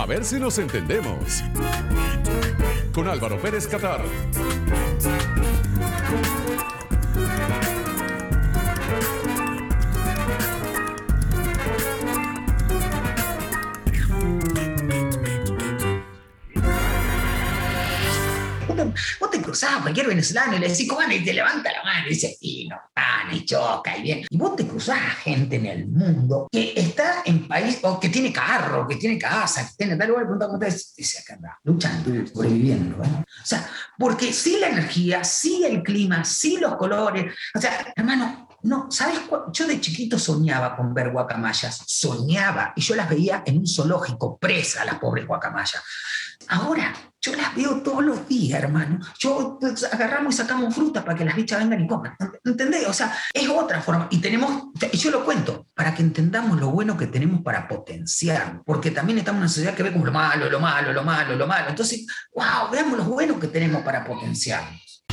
A ver si nos entendemos. Con Álvaro Pérez Catar. Vos te cruzás a cualquier venezolano y le decís, ¿cómo Y te levanta la mano y dice, y no, y choca, y bien. Y vos te cruzás a gente en el mundo que está en país, o que tiene carro, que tiene casa, que tiene tal lugar, pregunta cómo te dice, acá anda, luchando, sobreviviendo. ¿eh? O sea, porque sí la energía, sí el clima, sí los colores. O sea, hermano, no, ¿sabes? Yo de chiquito soñaba con ver guacamayas, soñaba, y yo las veía en un zoológico, presa, las pobres guacamayas. Ahora, yo las veo todos los días, hermano. Yo pues, agarramos y sacamos fruta para que las bichas vengan y coman. ¿Entendés? O sea, es otra forma. Y tenemos, y yo lo cuento, para que entendamos lo bueno que tenemos para potenciar. Porque también estamos en una sociedad que ve como lo malo, lo malo, lo malo, lo malo. Entonces, wow, veamos lo bueno que tenemos para potenciarnos.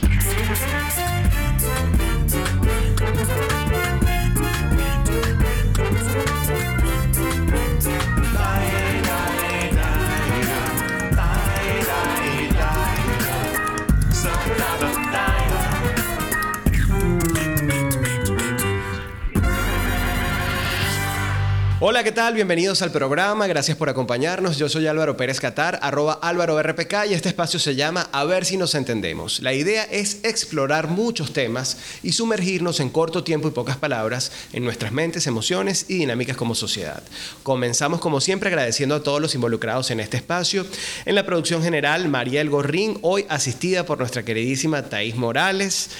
Hola, ¿qué tal? Bienvenidos al programa, gracias por acompañarnos. Yo soy Álvaro Pérez Catar, arroba Álvaro RPK y este espacio se llama A ver si nos entendemos. La idea es explorar muchos temas y sumergirnos en corto tiempo y pocas palabras en nuestras mentes, emociones y dinámicas como sociedad. Comenzamos como siempre agradeciendo a todos los involucrados en este espacio. En la producción general, Mariel Gorrín, hoy asistida por nuestra queridísima Thais Morales.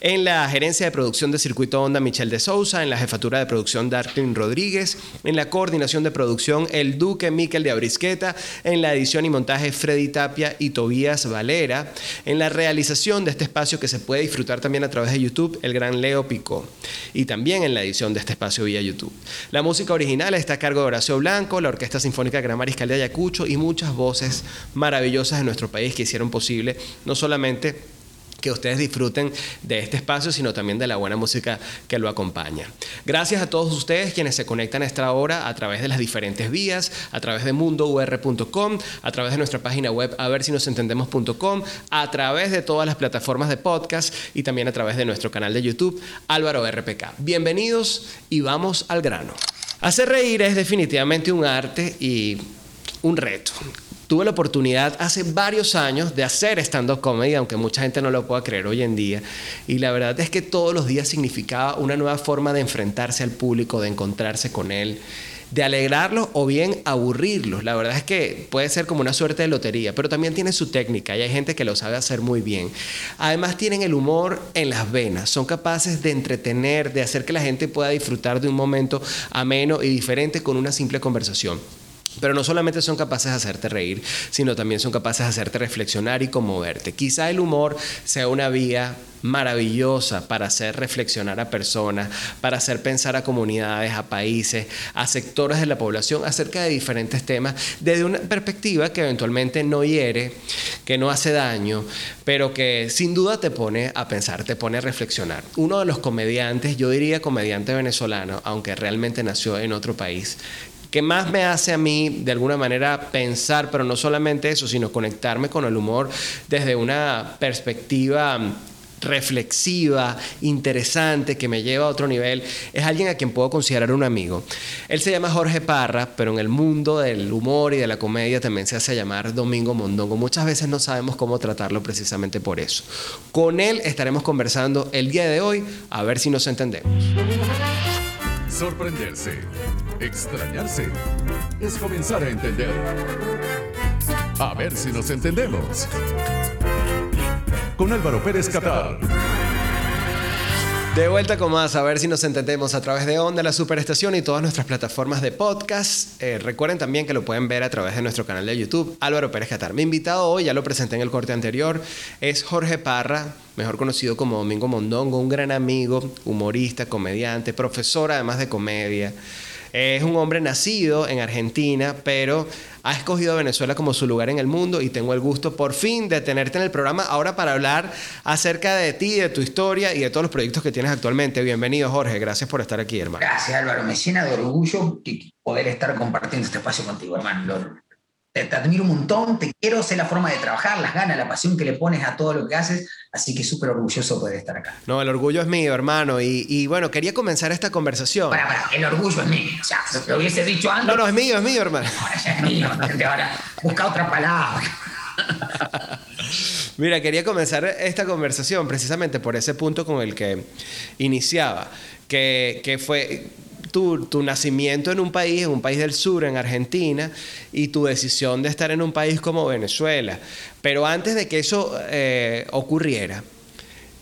En la gerencia de producción de Circuito Onda, Michelle de Sousa. En la jefatura de producción, Darwin Rodríguez en la coordinación de producción el Duque Miquel de Abrisqueta, en la edición y montaje Freddy Tapia y Tobías Valera, en la realización de este espacio que se puede disfrutar también a través de YouTube, el gran Leo Picó, y también en la edición de este espacio vía YouTube. La música original está a cargo de Horacio Blanco, la Orquesta Sinfónica Gran Mariscal de Ayacucho y muchas voces maravillosas de nuestro país que hicieron posible no solamente que ustedes disfruten de este espacio, sino también de la buena música que lo acompaña. Gracias a todos ustedes quienes se conectan a esta hora a través de las diferentes vías, a través de mundour.com, a través de nuestra página web a ver si nos entendemos.com, a través de todas las plataformas de podcast y también a través de nuestro canal de YouTube Álvaro RPK. Bienvenidos y vamos al grano. Hacer reír es definitivamente un arte y un reto tuve la oportunidad hace varios años de hacer stand-up comedy, aunque mucha gente no lo pueda creer hoy en día. Y la verdad es que todos los días significaba una nueva forma de enfrentarse al público, de encontrarse con él de alegrarlos o bien aburrirlos. La verdad es que puede ser como una suerte de lotería, pero también tiene su técnica y hay gente que lo sabe hacer muy bien. Además tienen el humor en las venas, son capaces de entretener, de hacer que la gente pueda disfrutar de un momento ameno y diferente con una simple conversación. Pero no solamente son capaces de hacerte reír, sino también son capaces de hacerte reflexionar y conmoverte. Quizá el humor sea una vía maravillosa para hacer reflexionar a personas, para hacer pensar a comunidades, a países, a sectores de la población acerca de diferentes temas desde una perspectiva que eventualmente no hiere, que no hace daño, pero que sin duda te pone a pensar, te pone a reflexionar. Uno de los comediantes, yo diría comediante venezolano, aunque realmente nació en otro país, que más me hace a mí de alguna manera pensar, pero no solamente eso, sino conectarme con el humor desde una perspectiva reflexiva, interesante, que me lleva a otro nivel, es alguien a quien puedo considerar un amigo. Él se llama Jorge Parra, pero en el mundo del humor y de la comedia también se hace llamar Domingo Mondongo. Muchas veces no sabemos cómo tratarlo precisamente por eso. Con él estaremos conversando el día de hoy, a ver si nos entendemos. Sorprenderse, extrañarse, es comenzar a entender. A ver si nos entendemos. Con Álvaro Pérez Catar. De vuelta con más, a ver si nos entendemos a través de Onda, la Superestación y todas nuestras plataformas de podcast. Eh, recuerden también que lo pueden ver a través de nuestro canal de YouTube, Álvaro Pérez Catar. Mi invitado hoy, ya lo presenté en el corte anterior, es Jorge Parra, mejor conocido como Domingo Mondongo, un gran amigo, humorista, comediante, profesor además de comedia. Es un hombre nacido en Argentina, pero ha escogido a Venezuela como su lugar en el mundo y tengo el gusto por fin de tenerte en el programa ahora para hablar acerca de ti, de tu historia y de todos los proyectos que tienes actualmente. Bienvenido Jorge, gracias por estar aquí, hermano. Gracias Álvaro, me llena de orgullo poder estar compartiendo este espacio contigo, hermano. te, te admiro un montón, te quiero, sé la forma de trabajar, las ganas, la pasión que le pones a todo lo que haces, así que súper orgulloso de poder estar acá. No, el orgullo es mío, hermano. Y, y bueno, quería comenzar esta conversación. Para, para, el orgullo es mío. O sea, lo hubiese dicho antes. No, no, es mío, es mío, hermano. Ahora ya es mío. Ahora busca otra palabra. Mira, quería comenzar esta conversación precisamente por ese punto con el que iniciaba, que, que fue tu, tu, nacimiento en un país, en un país del sur, en Argentina, y tu decisión de estar en un país como Venezuela. Pero antes de que eso eh, ocurriera,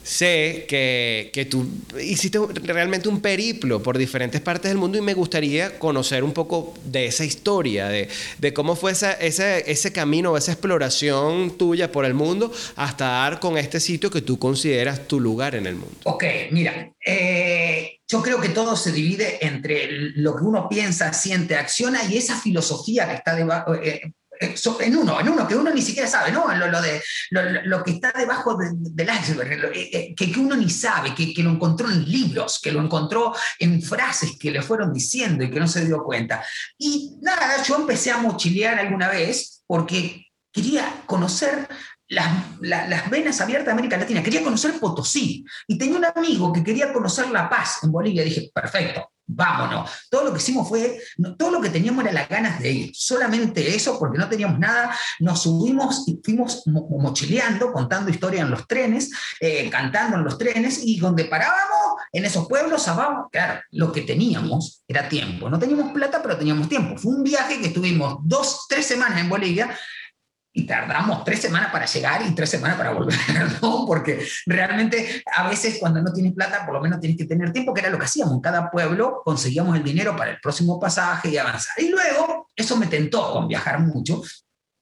sé que, que, tú hiciste realmente un periplo por diferentes partes del mundo y me gustaría conocer un poco de esa historia, de, de cómo fue esa, ese, ese camino, esa exploración tuya por el mundo hasta dar con este sitio que tú consideras tu lugar en el mundo. Ok, mira, eh, yo creo que todo se divide entre lo que uno piensa, siente, acciona y esa filosofía que está debajo. Eh, en uno, en uno que uno ni siquiera sabe, ¿no? Lo, de, lo, que está debajo de, del iceberg, que, que, uno ni sabe, que, que, lo encontró en libros, que lo encontró en frases que le fueron diciendo y que no se dio cuenta. Y nada, yo empecé a mochilear alguna vez porque quería conocer las, las, las, venas abiertas de América Latina, quería conocer Potosí. Y tenía un amigo que quería conocer La Paz en Bolivia. Dije, perfecto, vámonos. Todo lo que hicimos fue, todo lo que teníamos era las ganas de ir. Solamente eso, porque no teníamos nada. Nos subimos y fuimos mochileando, contando historias en los trenes, eh, cantando en los trenes, y donde parábamos, en esos pueblos, abajo, claro, lo que teníamos era tiempo. No teníamos plata, pero teníamos tiempo. Fue un viaje que estuvimos dos, tres semanas en Bolivia y tardamos tres semanas para llegar y tres semanas para volver, ¿no? Porque realmente a veces cuando no tienes plata, por lo menos tienes que tener tiempo, que era lo que hacíamos. En cada pueblo conseguíamos el dinero para el próximo pasaje y avanzar. Y luego eso me tentó con viajar mucho.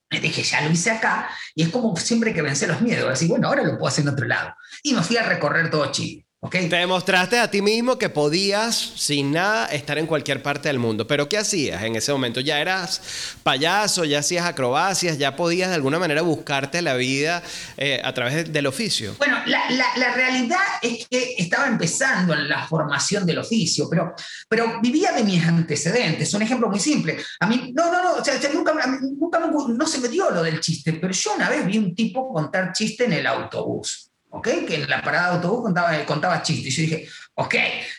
Me dije, ya lo hice acá, y es como siempre que vence los miedos, así, bueno, ahora lo puedo hacer en otro lado. Y me fui a recorrer todo Chile. Okay. Te demostraste a ti mismo que podías, sin nada, estar en cualquier parte del mundo. Pero ¿qué hacías en ese momento? ¿Ya eras payaso, ya hacías acrobacias, ya podías de alguna manera buscarte la vida eh, a través de, del oficio? Bueno, la, la, la, realidad es que estaba empezando la formación del oficio, pero, pero vivía de mis antecedentes. Un ejemplo muy simple. A mí, no, no, no, o sea, nunca, nunca no se me dio lo del chiste, pero yo una vez vi un tipo contar chiste en el autobús. ¿Ok? Que en la parada de autobús contaba, contaba chistes. Y yo dije, ok,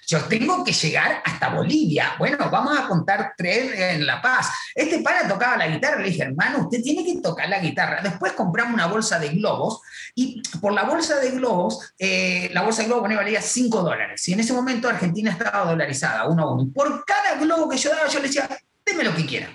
yo tengo que llegar hasta Bolivia. Bueno, vamos a contar tres en La Paz. Este pana tocaba la guitarra. Le dije, hermano, usted tiene que tocar la guitarra. Después compramos una bolsa de globos y por la bolsa de globos, eh, la bolsa de globos valía 5 dólares. Y en ese momento Argentina estaba dolarizada, uno a uno. Por cada globo que yo daba, yo le decía, deme lo que quiera.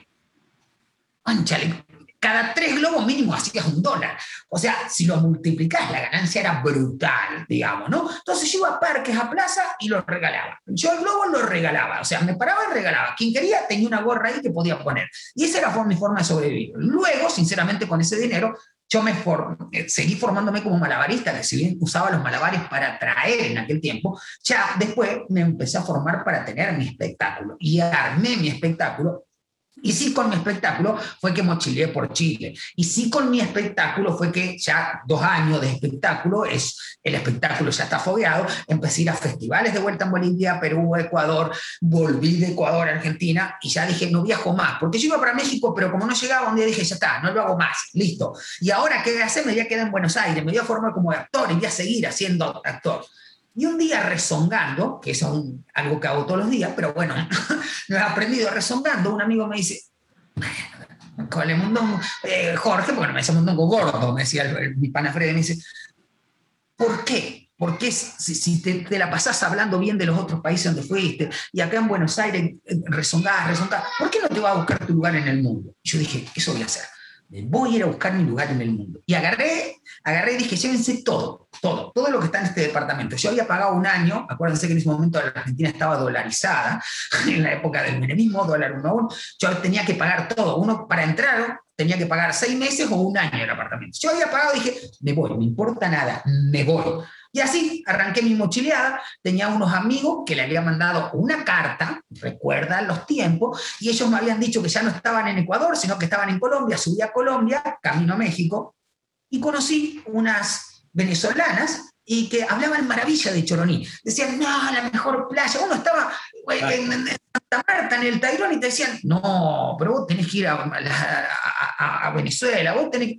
Anchale, cada tres globos mínimo hacías un dólar. O sea, si lo multiplicás, la ganancia era brutal, digamos, ¿no? Entonces yo iba a parques, a plaza y los regalaba. Yo el globo lo regalaba, o sea, me paraba y regalaba. Quien quería tenía una gorra ahí que podía poner. Y esa era mi forma de sobrevivir. Luego, sinceramente, con ese dinero, yo me for eh, seguí formándome como malabarista, que si bien usaba los malabares para traer en aquel tiempo, ya después me empecé a formar para tener mi espectáculo. Y armé mi espectáculo y sí con mi espectáculo fue que mochileé por Chile. Y sí con mi espectáculo fue que ya dos años de espectáculo, es, el espectáculo ya está fogueado, empecé a ir a festivales de vuelta en Bolivia, Perú, Ecuador, volví de Ecuador a Argentina y ya dije, no viajo más, porque yo iba para México, pero como no llegaba, un día dije, ya está, no lo hago más, listo. Y ahora, ¿qué voy a hacer? Me voy a quedar en Buenos Aires, me voy a formar como actor y voy a seguir haciendo actor. Y un día rezongando, que es algo que hago todos los días, pero bueno, lo he aprendido rezongando, un amigo me dice, con eh, Jorge, bueno, me dice mondongo gordo, me decía mi pana Fred, me dice, ¿por qué? ¿Por qué si, si te, te, la pasás hablando bien de los otros países donde fuiste y acá en Buenos Aires eh, rezongás, rezongás, ¿por qué no te vas a buscar tu lugar en el mundo? Y yo dije, eso voy a hacer voy a ir a buscar mi lugar en el mundo. Y agarré, agarré y dije, llévense todo, todo, todo lo que está en este departamento. Yo había pagado un año, acuérdense que en ese momento la Argentina estaba dolarizada, en la época del menemismo, dólar uno a uno, yo tenía que pagar todo. Uno para entrar tenía que pagar seis meses o un año el apartamento. Yo había pagado dije, me voy, no importa nada, me voy. Y así arranqué mi mochileada. Tenía unos amigos que le había mandado una carta, recuerda los tiempos, y ellos me habían dicho que ya no estaban en Ecuador, sino que estaban en Colombia. Subí a Colombia, camino a México, y conocí unas venezolanas y que hablaban maravilla de Choroní. Decían, no, la mejor playa. Uno estaba en, en, Santa Marta, en el Tairón, y te decían, no, pero vos tenés que ir a, Venezuela, vos tenés...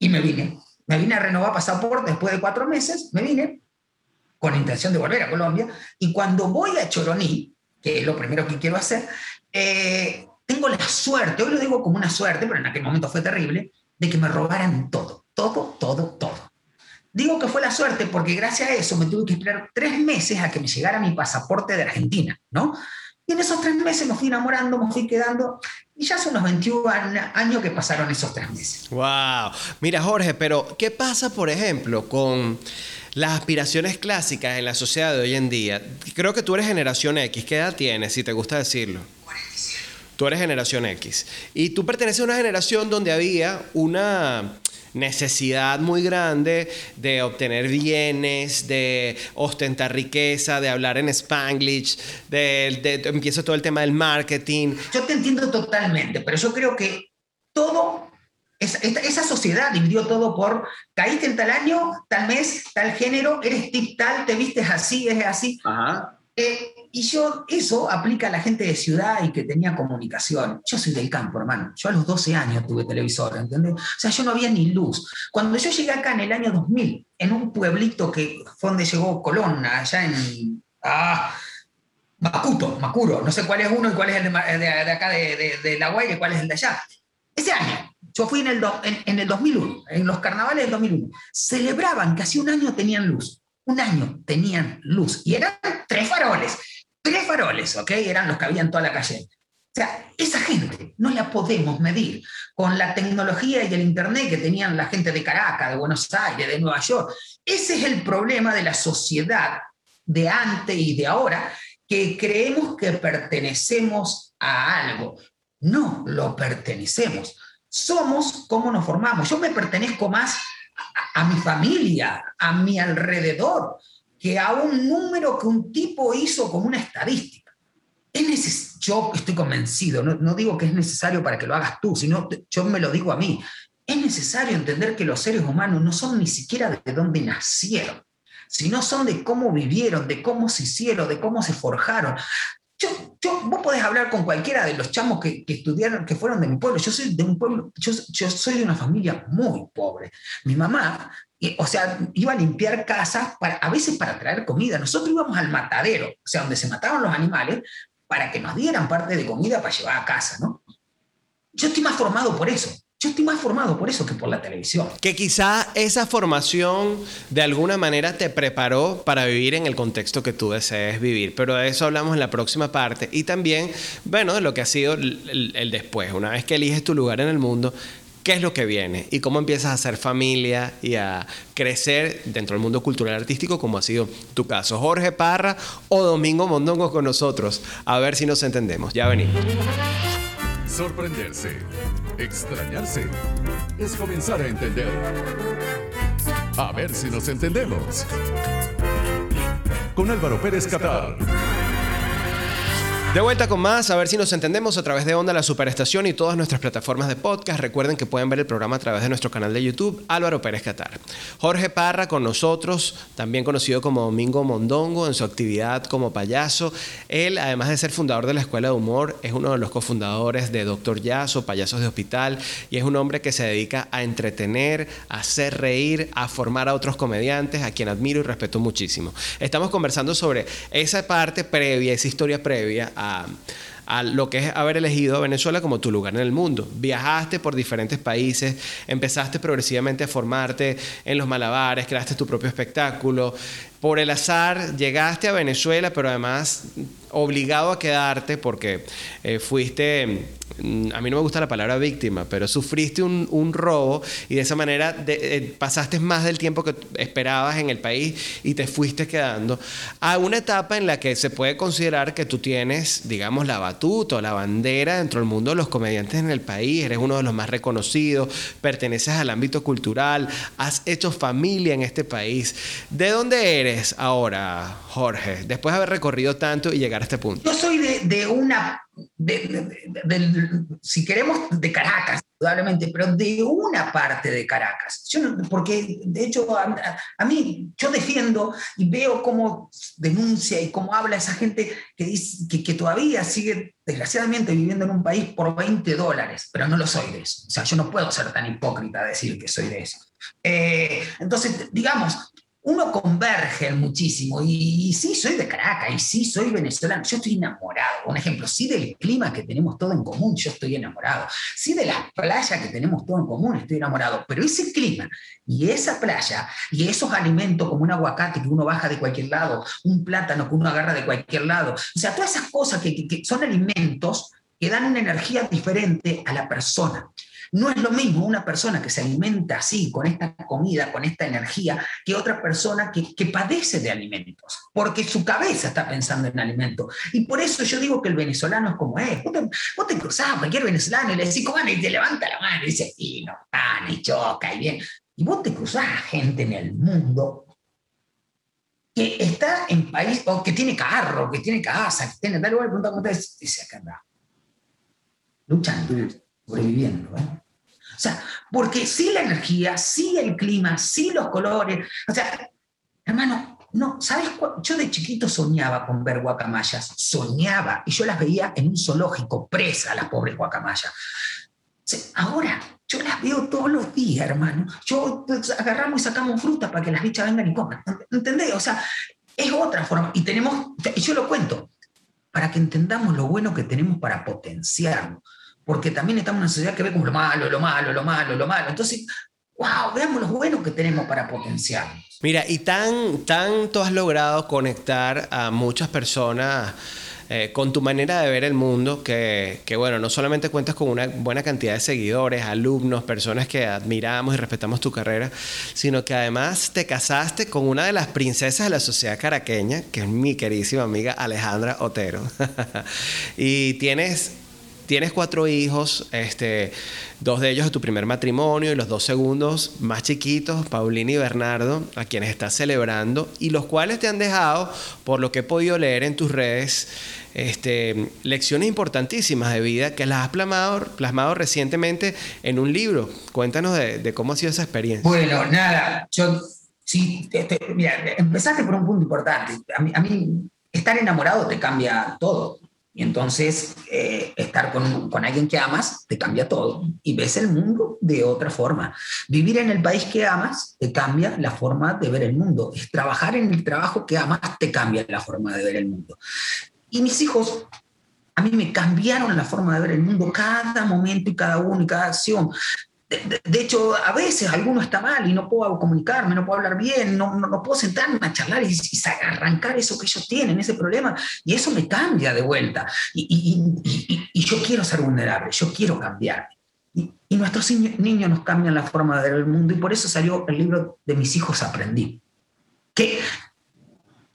Y me vine. Me vine a renovar pasaporte después de cuatro meses, me vine con intención de volver a Colombia, y cuando voy a Choroní, que es lo primero que quiero hacer, eh, tengo la suerte, hoy lo digo como una suerte, pero en aquel momento fue terrible, de que me robaran todo, todo, todo, todo. Digo que fue la suerte porque gracias a eso me tuve que esperar tres meses a que me llegara mi pasaporte de Argentina, ¿no? Y en esos tres meses me fui enamorando, me fui quedando, y ya son unos 21 años que pasaron esos tres meses. ¡Wow! Mira, Jorge, pero ¿qué pasa, por ejemplo, con las aspiraciones clásicas en la sociedad de hoy en día? Creo que tú eres generación X. ¿Qué edad tienes, si te gusta decirlo? 47. Tú eres generación X. Y tú perteneces a una generación donde había una necesidad muy grande de obtener bienes, de ostentar riqueza, de hablar en spanglish, de, empieza todo el tema del marketing. Yo te entiendo totalmente, pero yo creo que todo, esa, esa sociedad dividió todo por, caíste en tal año, tal mes, tal género, eres tip tal, te vistes así, es así. Ajá. Eh, y yo, eso aplica a la gente de ciudad y que tenía comunicación. Yo soy del campo, hermano. Yo a los 12 años tuve televisor, ¿entendés? O sea, yo no había ni luz. Cuando yo llegué acá en el año 2000, en un pueblito que fue donde llegó Colón, allá en ah, Macuto, Macuro, no sé cuál es uno y cuál es el de, acá de, La Guaira y cuál es el de allá. Ese año, yo fui en el, en, en el 2001, en los carnavales del 2001. Celebraban que hace un año tenían luz. Un año tenían luz y eran tres faroles Tres faroles, ¿ok? Eran los que había en toda la calle. O sea, esa gente no la podemos medir con la tecnología y el Internet que tenían la gente de Caracas, de Buenos Aires, de Nueva York. Ese es el problema de la sociedad de antes y de ahora, que creemos que pertenecemos a algo. No lo pertenecemos. Somos como nos formamos. Yo me pertenezco más a, a mi familia, a mi alrededor que a un número que un tipo hizo como una estadística. Es yo estoy convencido, no, digo que es necesario para que lo hagas tú, sino yo me lo digo a mí. Es necesario entender que los seres humanos no son ni siquiera de dónde nacieron, sino son de cómo vivieron, de cómo se hicieron, de cómo se forjaron. Yo, vos podés hablar con cualquiera de los chamos que, que, estudiaron, que fueron de mi pueblo. Yo soy de un pueblo, yo, yo soy de una familia muy pobre. Mi mamá o sea, iba a limpiar casas, a veces para traer comida. Nosotros íbamos al matadero, o sea, donde se mataban los animales, para que nos dieran parte de comida para llevar a casa, ¿no? Yo estoy más formado por eso. Yo estoy más formado por eso que por la televisión. Que quizá esa formación de alguna manera te preparó para vivir en el contexto que tú desees vivir. Pero de eso hablamos en la próxima parte. Y también, bueno, de lo que ha sido el, el después. Una vez que eliges tu lugar en el mundo, qué es lo que viene y cómo empiezas a hacer familia y a crecer dentro del mundo cultural artístico, como ha sido tu caso. Jorge Parra o Domingo Mondongo con nosotros. A ver si nos entendemos. Ya venimos. Sorprenderse, extrañarse, es comenzar a entender. A ver si nos entendemos. Con Álvaro Pérez Catar. De vuelta con más, a ver si nos entendemos a través de Onda La Superestación y todas nuestras plataformas de podcast. Recuerden que pueden ver el programa a través de nuestro canal de YouTube, Álvaro Pérez Catar. Jorge Parra con nosotros, también conocido como Domingo Mondongo en su actividad como payaso. Él, además de ser fundador de la Escuela de Humor, es uno de los cofundadores de Doctor Yaso, Payasos de Hospital, y es un hombre que se dedica a entretener, a hacer reír, a formar a otros comediantes, a quien admiro y respeto muchísimo. Estamos conversando sobre esa parte previa, esa historia previa a Um, a, lo que es haber elegido a Venezuela como tu lugar en el mundo. Viajaste por diferentes países, empezaste progresivamente a formarte en los malabares, creaste tu propio espectáculo. Por el azar llegaste a Venezuela, pero además obligado a quedarte porque eh, fuiste Mm, a mí no me gusta la palabra víctima, pero sufriste un, robo y de esa manera eh, pasaste más del tiempo que esperabas en el país y te fuiste quedando a una etapa en la que se puede considerar que tú tienes, digamos, la batuta o la bandera dentro del mundo de los comediantes en el país, eres uno de los más reconocidos, perteneces al ámbito cultural, has hecho familia en este país. ¿De dónde eres ahora, Jorge, después de haber recorrido tanto y llegar a este punto? Yo soy de una si queremos, de Caracas. Indudablemente, pero de una parte de Caracas. Porque de hecho a, mí yo defiendo y veo cómo denuncia y cómo habla esa gente que, dice, que, todavía sigue desgraciadamente viviendo en un país por 20 dólares, pero no lo soy de eso. O sea, yo no puedo ser tan hipócrita decir que soy de eso. Eh, entonces, digamos, uno converge muchísimo. Y, sí, soy de Caracas, y sí, soy venezolano. Yo estoy enamorado. Un ejemplo, sí del clima que tenemos todo en común, yo estoy enamorado. Sí de las playas que tenemos todo en común, estoy enamorado. Pero ese clima y esa playa y esos alimentos como un aguacate que uno baja de cualquier lado, un plátano que uno agarra de cualquier lado, o sea, todas esas cosas que, son alimentos que dan una energía diferente a la persona. No es lo mismo una persona que se alimenta así, con esta comida, con esta energía, que otra persona que, padece de alimentos, porque su cabeza está pensando en alimentos. Y por eso yo digo que el venezolano es como es. Vos te, cruzás a cualquier venezolano y le decís, ¿cómo y te levanta la mano y dice, y no, pan, y choca, y bien. Y vos te cruzás a gente en el mundo que está en país, que tiene carro, que tiene casa, que tiene tal lugar, pregunta cómo dice acá anda. Luchando sobreviviendo. ¿eh? O sea, porque sí la energía, sí el clima, sí los colores. O sea, hermano, no, ¿sabes? Yo de chiquito soñaba con ver guacamayas, soñaba, y yo las veía en un zoológico, presa, las pobres guacamayas. ahora yo las veo todos los días, hermano. Yo pues, agarramos y sacamos fruta para que las bichas vengan y coman. ¿Entendés? O sea, es otra forma. Y tenemos, yo lo cuento, para que entendamos lo bueno que tenemos para potenciarlo porque también estamos en una sociedad que ve como lo malo, lo malo, lo malo, lo malo. Entonces, wow, veamos lo bueno que tenemos para potenciar. Mira, y tan, tanto has logrado conectar a muchas personas. Eh, con tu manera de ver el mundo, que, que, bueno, no solamente cuentas con una buena cantidad de seguidores, alumnos, personas que admiramos y respetamos tu carrera, sino que además te casaste con una de las princesas de la sociedad caraqueña, que es mi queridísima amiga Alejandra Otero. y tienes tienes cuatro hijos, este, dos de ellos de tu primer matrimonio y los dos segundos más chiquitos, Paulina y Bernardo, a quienes estás celebrando y los cuales te han dejado, por lo que he podido leer en tus redes, este, lecciones importantísimas de vida que las has plasmado, recientemente en un libro. Cuéntanos de, cómo ha sido esa experiencia. Bueno, nada, yo sí, mira, empezaste por un punto importante. a mí estar enamorado te cambia todo. Y entonces eh, estar con, con, alguien que amas te cambia todo y ves el mundo de otra forma. Vivir en el país que amas te cambia la forma de ver el mundo. Trabajar en el trabajo que amas te cambia la forma de ver el mundo. Y mis hijos a mí me cambiaron la forma de ver el mundo cada momento y cada uno y cada acción. De, hecho, a veces alguno está mal y no puedo comunicarme, no puedo hablar bien, no, no, puedo sentarme a charlar y, arrancar eso que ellos tienen, ese problema, y eso me cambia de vuelta. Y, y yo quiero ser vulnerable, yo quiero cambiar. Y, nuestros niños nos cambian la forma de ver el mundo, y por eso salió el libro de mis hijos Aprendí.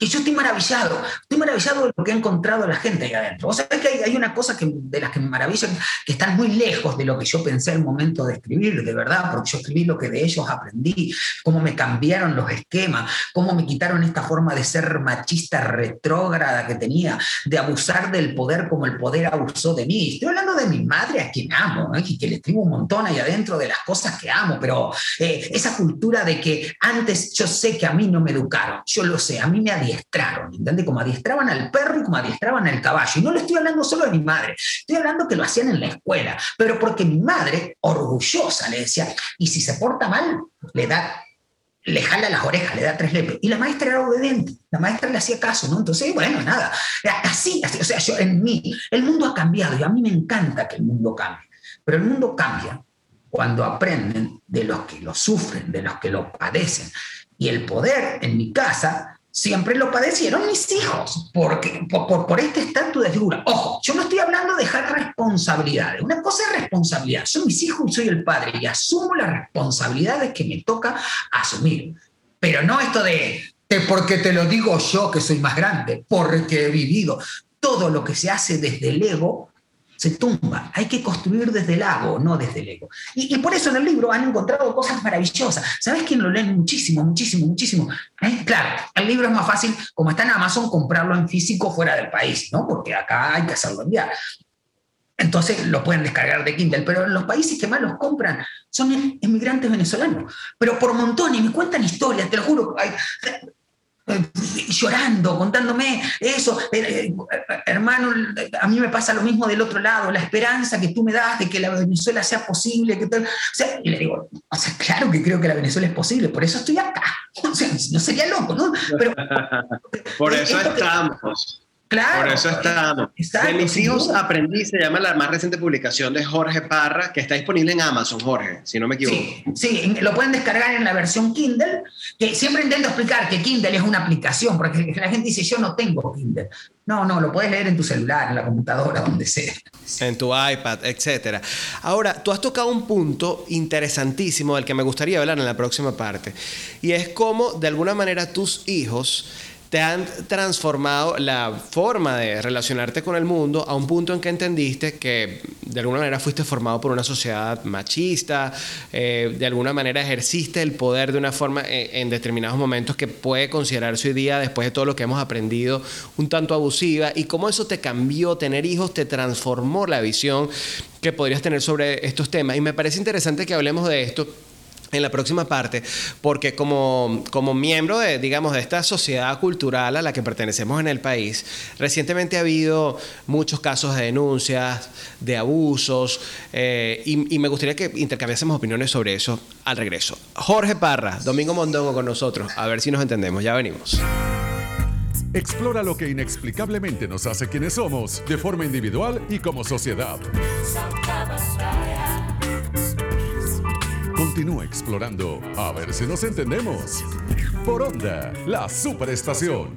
Y yo estoy maravillado, estoy maravillado de lo que ha encontrado la gente ahí adentro. O sea, que hay, hay, una cosa que, de las que me maravillan, que están muy lejos de lo que yo pensé el momento de escribir, de verdad, porque yo escribí lo que de ellos aprendí, cómo me cambiaron los esquemas, cómo me quitaron esta forma de ser machista retrógrada que tenía, de abusar del poder como el poder abusó de mí. Estoy hablando de mi madre a quien amo, ¿eh? y que le escribo un montón ahí adentro de las cosas que amo, pero eh, esa cultura de que antes yo sé que a mí no me educaron, yo lo sé, a mí me adiestraron, ¿entiendes? Como adiestraban al perro y como adiestraban al caballo. Y no le estoy hablando solo de mi madre, estoy hablando que lo hacían en la escuela, pero porque mi madre, orgullosa, le decía, y si se porta mal, le da le jala las orejas, le da tres lepes. Y la maestra era obediente, la maestra le hacía caso, ¿no? Entonces, bueno, nada, así, así, o sea, yo en mí, el mundo ha cambiado y a mí me encanta que el mundo cambie, pero el mundo cambia cuando aprenden de los que lo sufren, de los que lo padecen. Y el poder en mi casa siempre lo padecieron mis hijos, porque, por, por, este estatus de figura. Ojo, yo no estoy hablando de dejar responsabilidades. Una cosa es responsabilidad. Son mis hijos y soy el padre y asumo las responsabilidades que me toca asumir. Pero no esto de, de porque te lo digo yo que soy más grande, porque he vivido. Todo lo que se hace desde el ego se tumba. Hay que construir desde el ego, no desde el ego. Y, por eso en el libro han encontrado cosas maravillosas. ¿Sabes quién lo lee muchísimo, muchísimo, muchísimo? ¿Eh? Claro, el libro es más fácil, como está en Amazon, comprarlo en físico fuera del país, ¿no? Porque acá hay que hacerlo enviar. entonces lo pueden descargar de Kindle, pero los países que más los compran son inmigrantes venezolanos, pero por montones, me cuentan historias, te lo juro, llorando, contándome eso, eh, hermano, a mí me pasa lo mismo del otro lado, la esperanza que tú me das de que la Venezuela sea posible, que tal. O sea, y le digo, o sea, claro que creo que la Venezuela es posible, por eso estoy acá. O sea, no sería loco, ¿no? Pero, por eso estamos. Claro. Por eso estamos. de mis hijos aprendí, se llama la más reciente publicación de Jorge Parra, que está disponible en Amazon, Jorge, si no me equivoco. Sí, lo pueden descargar en la versión Kindle, que siempre intento explicar que Kindle es una aplicación, porque la gente dice, yo no tengo Kindle. No, no, lo puedes leer en tu celular, en la computadora, donde sea. En tu iPad, etc. Ahora, tú has tocado un punto interesantísimo del que me gustaría hablar en la próxima parte, y es cómo, de alguna manera, tus hijos te han transformado la forma de relacionarte con el mundo a un punto en que entendiste que de alguna manera fuiste formado por una sociedad machista, eh, de alguna manera ejerciste el poder de una forma en, en, determinados momentos que puede considerarse hoy día, después de todo lo que hemos aprendido, un tanto abusiva, y cómo eso te cambió, tener hijos te transformó la visión que podrías tener sobre estos temas. Y me parece interesante que hablemos de esto en la próxima parte, porque como, como miembro de, digamos, de esta sociedad cultural a la que pertenecemos en el país, recientemente ha habido muchos casos de denuncias, de abusos, eh, y, y, me gustaría que intercambiásemos opiniones sobre eso al regreso. Jorge Parra, Domingo Mondongo con nosotros, a ver si nos entendemos, ya venimos. Explora lo que inexplicablemente nos hace quienes somos, de forma individual y como sociedad. Continúa explorando a ver si nos entendemos. Por Onda, la superestación.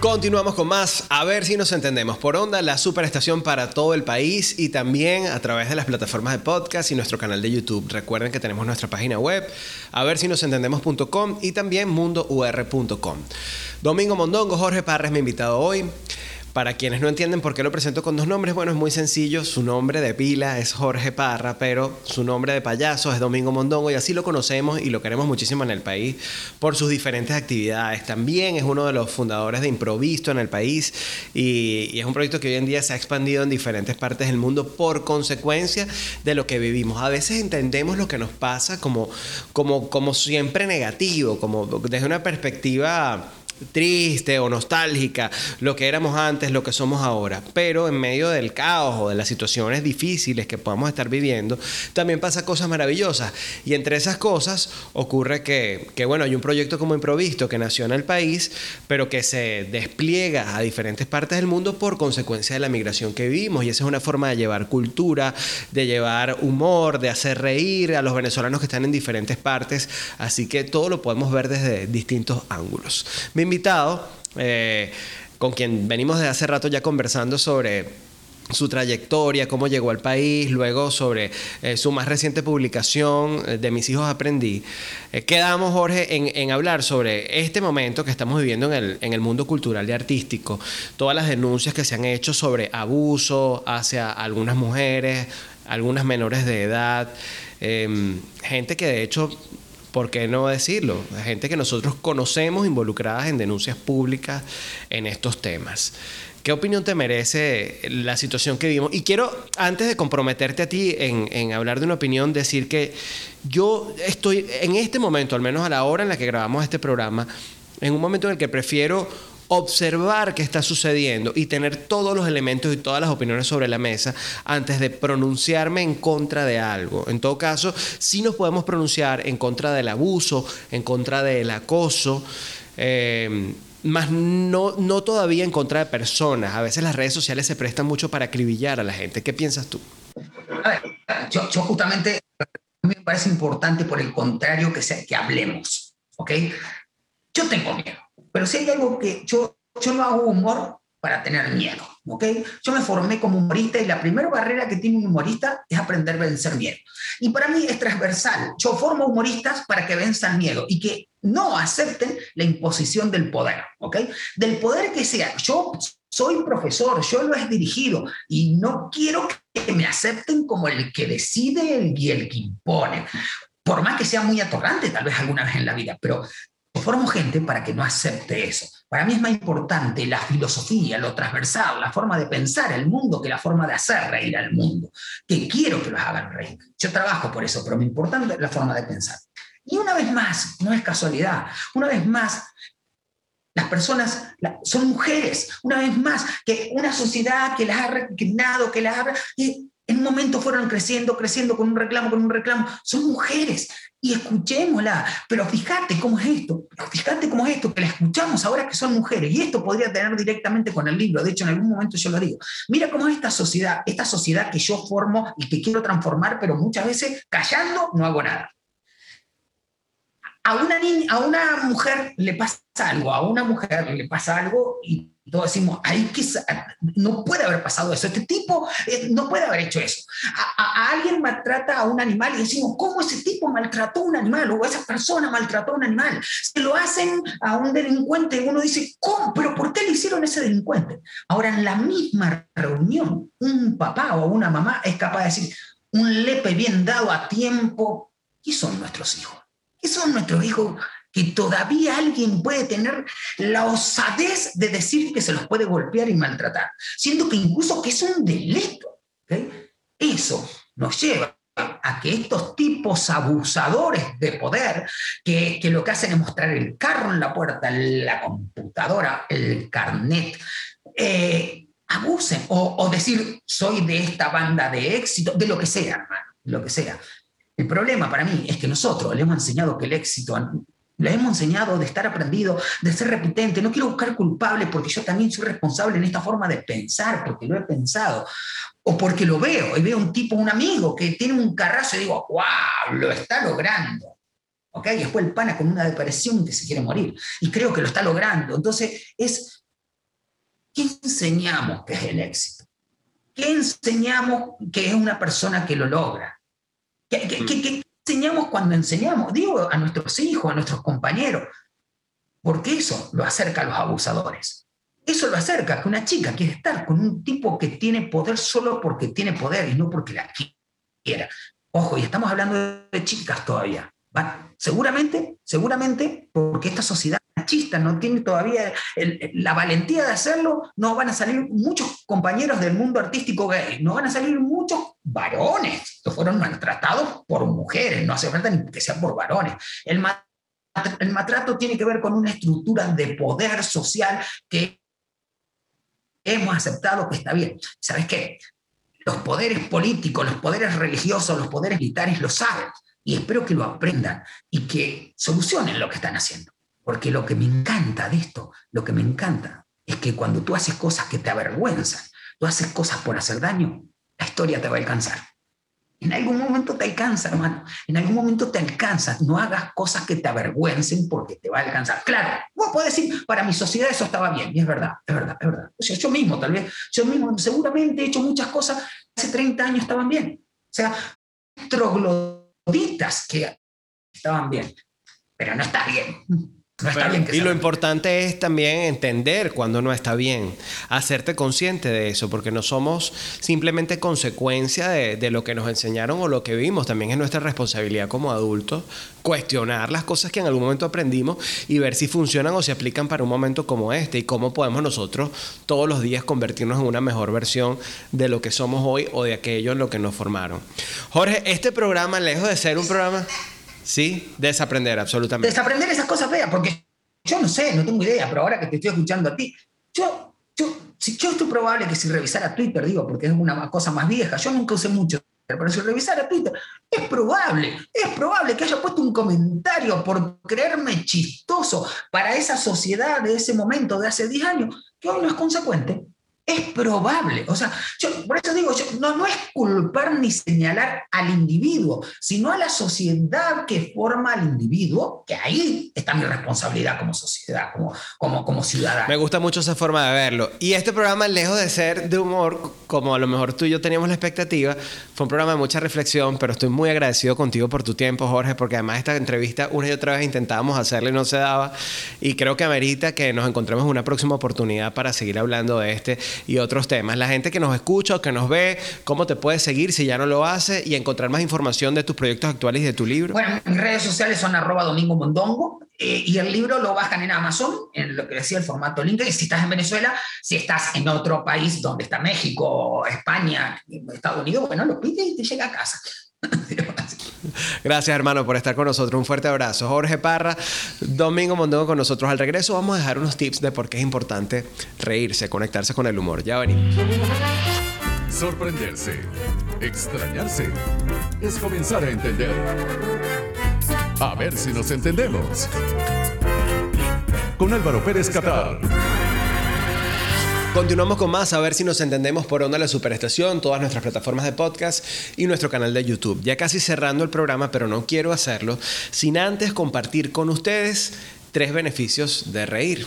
Continuamos con más, a ver si nos entendemos. Por Onda, la superestación para todo el país y también a través de las plataformas de podcast y nuestro canal de YouTube. Recuerden que tenemos nuestra página web, a ver si nos entendemos.com y también mundour.com. Domingo Mondongo, Jorge Parra es mi invitado hoy. Para quienes no entienden por qué lo presento con dos nombres, bueno, es muy sencillo. Su nombre de pila es Jorge Parra, pero su nombre de payaso es Domingo Mondongo y así lo conocemos y lo queremos muchísimo en el país por sus diferentes actividades. También es uno de los fundadores de Improvisto en el país y, es un proyecto que hoy en día se ha expandido en diferentes partes del mundo por consecuencia de lo que vivimos. A veces entendemos lo que nos pasa como, como, como siempre negativo, como desde una perspectiva triste o nostálgica, lo que éramos antes, lo que somos ahora. Pero en medio del caos o de las situaciones difíciles que podamos estar viviendo, también pasa cosas maravillosas. Y entre esas cosas ocurre que, que, bueno, hay un proyecto como Improvisto que nació en el país, pero que se despliega a diferentes partes del mundo por consecuencia de la migración que vivimos. Y esa es una forma de llevar cultura, de llevar humor, de hacer reír a los venezolanos que están en diferentes partes. Así que todo lo podemos ver desde distintos ángulos. Invitado, eh, con quien venimos desde hace rato ya conversando sobre su trayectoria, cómo llegó al país, luego sobre eh, su más reciente publicación eh, de Mis hijos aprendí. Eh, quedamos, Jorge, en, hablar sobre este momento que estamos viviendo en el, en el mundo cultural y artístico, todas las denuncias que se han hecho sobre abuso hacia algunas mujeres, algunas menores de edad, gente que de hecho ¿por qué no decirlo? Gente que nosotros conocemos involucradas en denuncias públicas en estos temas. ¿Qué opinión te merece la situación que vivimos? Y quiero, antes de comprometerte a ti en, en, hablar de una opinión, decir que yo estoy en este momento, al menos a la hora en la que grabamos este programa, en un momento en el que prefiero observar qué está sucediendo y tener todos los elementos y todas las opiniones sobre la mesa antes de pronunciarme en contra de algo. En todo caso, sí nos podemos pronunciar en contra del abuso, en contra del acoso. Eh, más no, no todavía en contra de personas. A veces las redes sociales se prestan mucho para acribillar a la gente. ¿Qué piensas tú? A ver, yo, yo justamente me parece importante por el contrario que, sea, que hablemos, ¿ok? Yo tengo miedo. Pero si hay algo que yo, yo no hago humor para tener miedo, ¿ok? Yo me formé como humorista y la primera barrera que tiene un humorista es aprender a vencer miedo. Y para mí es transversal. Yo formo humoristas para que venzan miedo y que no acepten la imposición del poder, ¿ok? Del poder que sea. Yo soy profesor, yo lo he dirigido y no quiero que me acepten como el que decide y el que impone por más que sea muy atorrante tal vez alguna vez en la vida, pero formo gente para que no acepte eso, Para mí es más importante la filosofía, lo transversal, la forma de pensar el mundo que la forma de hacer reír al mundo. Que quiero que los hagan reír. Yo trabajo por eso, pero me importante es la forma de pensar. Y una vez más, no es casualidad, una vez más, las personas son mujeres, una vez más, que una sociedad que las ha reclinado, que las ha... en un momento fueron creciendo, creciendo con un reclamo, con un reclamo. Son mujeres y escuchémosla. Pero fíjate cómo es esto, fíjate cómo es esto, que la escuchamos ahora que son mujeres. Y esto podría tener directamente con el libro. De hecho, en algún momento yo lo digo. Mira cómo es esta sociedad, esta sociedad que yo formo y que quiero transformar, pero muchas veces callando no hago nada a una niña, a una mujer le pasa algo, a una mujer le pasa algo y todos decimos, hay que, no puede haber pasado eso, este tipo eh, no puede haber hecho eso. A, alguien maltrata a un animal y decimos, ¿cómo ese tipo maltrató a un animal? O esa persona maltrató a un animal. Se lo hacen a un delincuente y uno dice, ¿cómo? ¿Pero por qué le hicieron ese delincuente? Ahora, en la misma reunión, un papá o una mamá es capaz de decir, un lepe bien dado a tiempo, y son nuestros hijos esos son nuestros hijos que todavía alguien puede tener la osadez de decir que se los puede golpear y maltratar, siendo que incluso que es un delito. Eso nos lleva a que estos tipos abusadores de poder, que, lo que hacen es mostrar el carro en la puerta, la computadora, el carnet, eh, abusen o, decir soy de esta banda de éxito, de lo que sea, hermano, lo que sea. El problema para mí es que nosotros le hemos enseñado que el éxito, le hemos enseñado de estar aprendido, de ser repetente. No quiero buscar culpables porque yo también soy responsable en esta forma de pensar, porque lo he pensado. O porque lo veo y veo un tipo, un amigo que tiene un carrazo y digo, wow, lo está logrando. ¿Ok? Y después el pana con una depresión que se quiere morir. Y creo que lo está logrando. Entonces, es, ¿qué enseñamos que es el éxito? ¿Qué enseñamos que es una persona que lo logra? ¿Qué, enseñamos cuando enseñamos? Digo, a nuestros hijos, a nuestros compañeros. Porque eso lo acerca a los abusadores. Eso lo acerca que una chica quiere estar con un tipo que tiene poder solo porque tiene poder y no porque la quiera. Ojo, y estamos hablando de chicas todavía. Seguramente, seguramente, porque esta sociedad machista no tiene todavía la valentía de hacerlo, no van a salir muchos compañeros del mundo artístico gay, no van a salir muchos varones que fueron maltratados por mujeres, no hace falta ni que sean por varones. El, el maltrato tiene que ver con una estructura de poder social que hemos aceptado que está bien. ¿Sabes qué? Los poderes políticos, los poderes religiosos, los poderes militares lo saben y espero que lo aprendan y que solucionen lo que están haciendo. Porque lo que me encanta de esto, lo que me encanta, es que cuando tú haces cosas que te avergüenzan, tú haces cosas por hacer daño, la historia te va a alcanzar. En algún momento te alcanza, hermano. En algún momento te alcanza. No hagas cosas que te avergüencen porque te va a alcanzar. Claro, vos podés decir, para mi sociedad eso estaba bien. Y es verdad, es verdad, es verdad. O sea, yo mismo, tal vez, yo mismo seguramente he hecho muchas cosas hace 30 años estaban bien. O sea, trogloditas que estaban bien. Pero no está bien y lo importante es también entender cuando no está bien, hacerte consciente de eso, porque no somos simplemente consecuencia de, lo que nos enseñaron o lo que vimos, también es nuestra responsabilidad como adultos cuestionar las cosas que en algún momento aprendimos y ver si funcionan o se aplican para un momento como este y cómo podemos nosotros todos los días convertirnos en una mejor versión de lo que somos hoy o de aquello en lo que nos formaron. Jorge, este programa, lejos de ser un programa... Sí, desaprender, absolutamente. Desaprender esas cosas feas, porque yo no sé, no tengo idea, pero ahora que te estoy escuchando a ti, yo, yo, si, yo estoy probable que si revisara Twitter, digo, porque es una cosa más vieja, yo nunca usé mucho pero si revisara Twitter, es probable, es probable que haya puesto un comentario por creerme chistoso para esa sociedad de ese momento, de hace 10 años, que hoy no es consecuente. Es probable, o sea, yo, por eso digo, no, no es culpar ni señalar al individuo, sino a la sociedad que forma al individuo, que ahí está mi responsabilidad como sociedad, como, como, como ciudadano. Me gusta mucho esa forma de verlo. Y este programa, lejos de ser de humor, como a lo mejor tú y yo teníamos la expectativa, fue un programa de mucha reflexión, pero estoy muy agradecido contigo por tu tiempo, Jorge, porque además esta entrevista una y otra vez intentábamos hacerla y no se daba. Y creo que amerita que nos encontremos en una próxima oportunidad para seguir hablando de este y otros temas. La gente que nos escucha o que nos ve, ¿cómo te puedes seguir si ya no lo hace y encontrar más información de tus proyectos actuales y de tu libro? Bueno, mis redes sociales son arroba Domingo Mondongo Eh, y el libro lo bajan en Amazon, en lo que decía el formato link. Si estás en Venezuela, si estás en otro país donde está México, España, Estados Unidos, bueno, lo pides y te llega a casa. Gracias, hermano, por estar con nosotros. Un fuerte abrazo. Jorge Parra, Domingo Mondongo con nosotros. Al regreso vamos a dejar unos tips de por qué es importante reírse, conectarse con el humor. Ya venimos. Sorprenderse, extrañarse, es comenzar a entender. A ver si nos entendemos. Con Álvaro Pérez Catar. Continuamos con más, a ver si nos entendemos por onda la superestación, todas nuestras plataformas de podcast y nuestro canal de YouTube. Ya casi cerrando el programa, pero no quiero hacerlo sin antes compartir con ustedes tres beneficios de reír.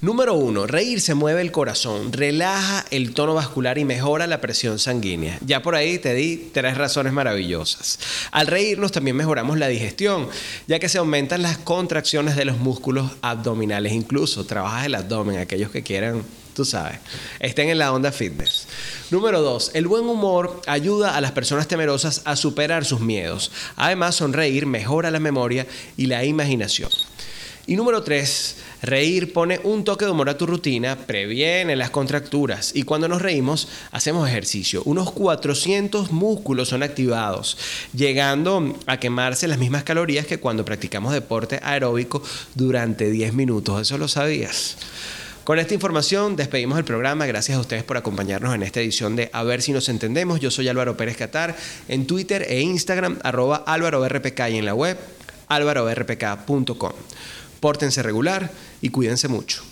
Número uno, reír se mueve el corazón, relaja el tono vascular y mejora la presión sanguínea. Ya por ahí te di tres razones maravillosas. Al reírnos también mejoramos la digestión, ya que se aumentan las contracciones de los músculos abdominales. Incluso trabajas el abdomen, aquellos que quieran tú sabes, estén en la onda fitness. Número dos, el buen humor ayuda a las personas temerosas a superar sus miedos. Además, sonreír mejora la memoria y la imaginación. Y número tres, reír pone un toque de humor a tu rutina, previene las contracturas y cuando nos reímos hacemos ejercicio. Unos 400 músculos son activados, llegando a quemarse las mismas calorías que cuando practicamos deporte aeróbico durante 10 minutos. ¿Eso lo sabías? Con esta información despedimos el programa. Gracias a ustedes por acompañarnos en esta edición de A ver si nos entendemos. Yo soy Álvaro Pérez Catar en Twitter e Instagram, arroba Álvaro RPK y en la web álvarorpk.com. Pórtense regular y cuídense mucho.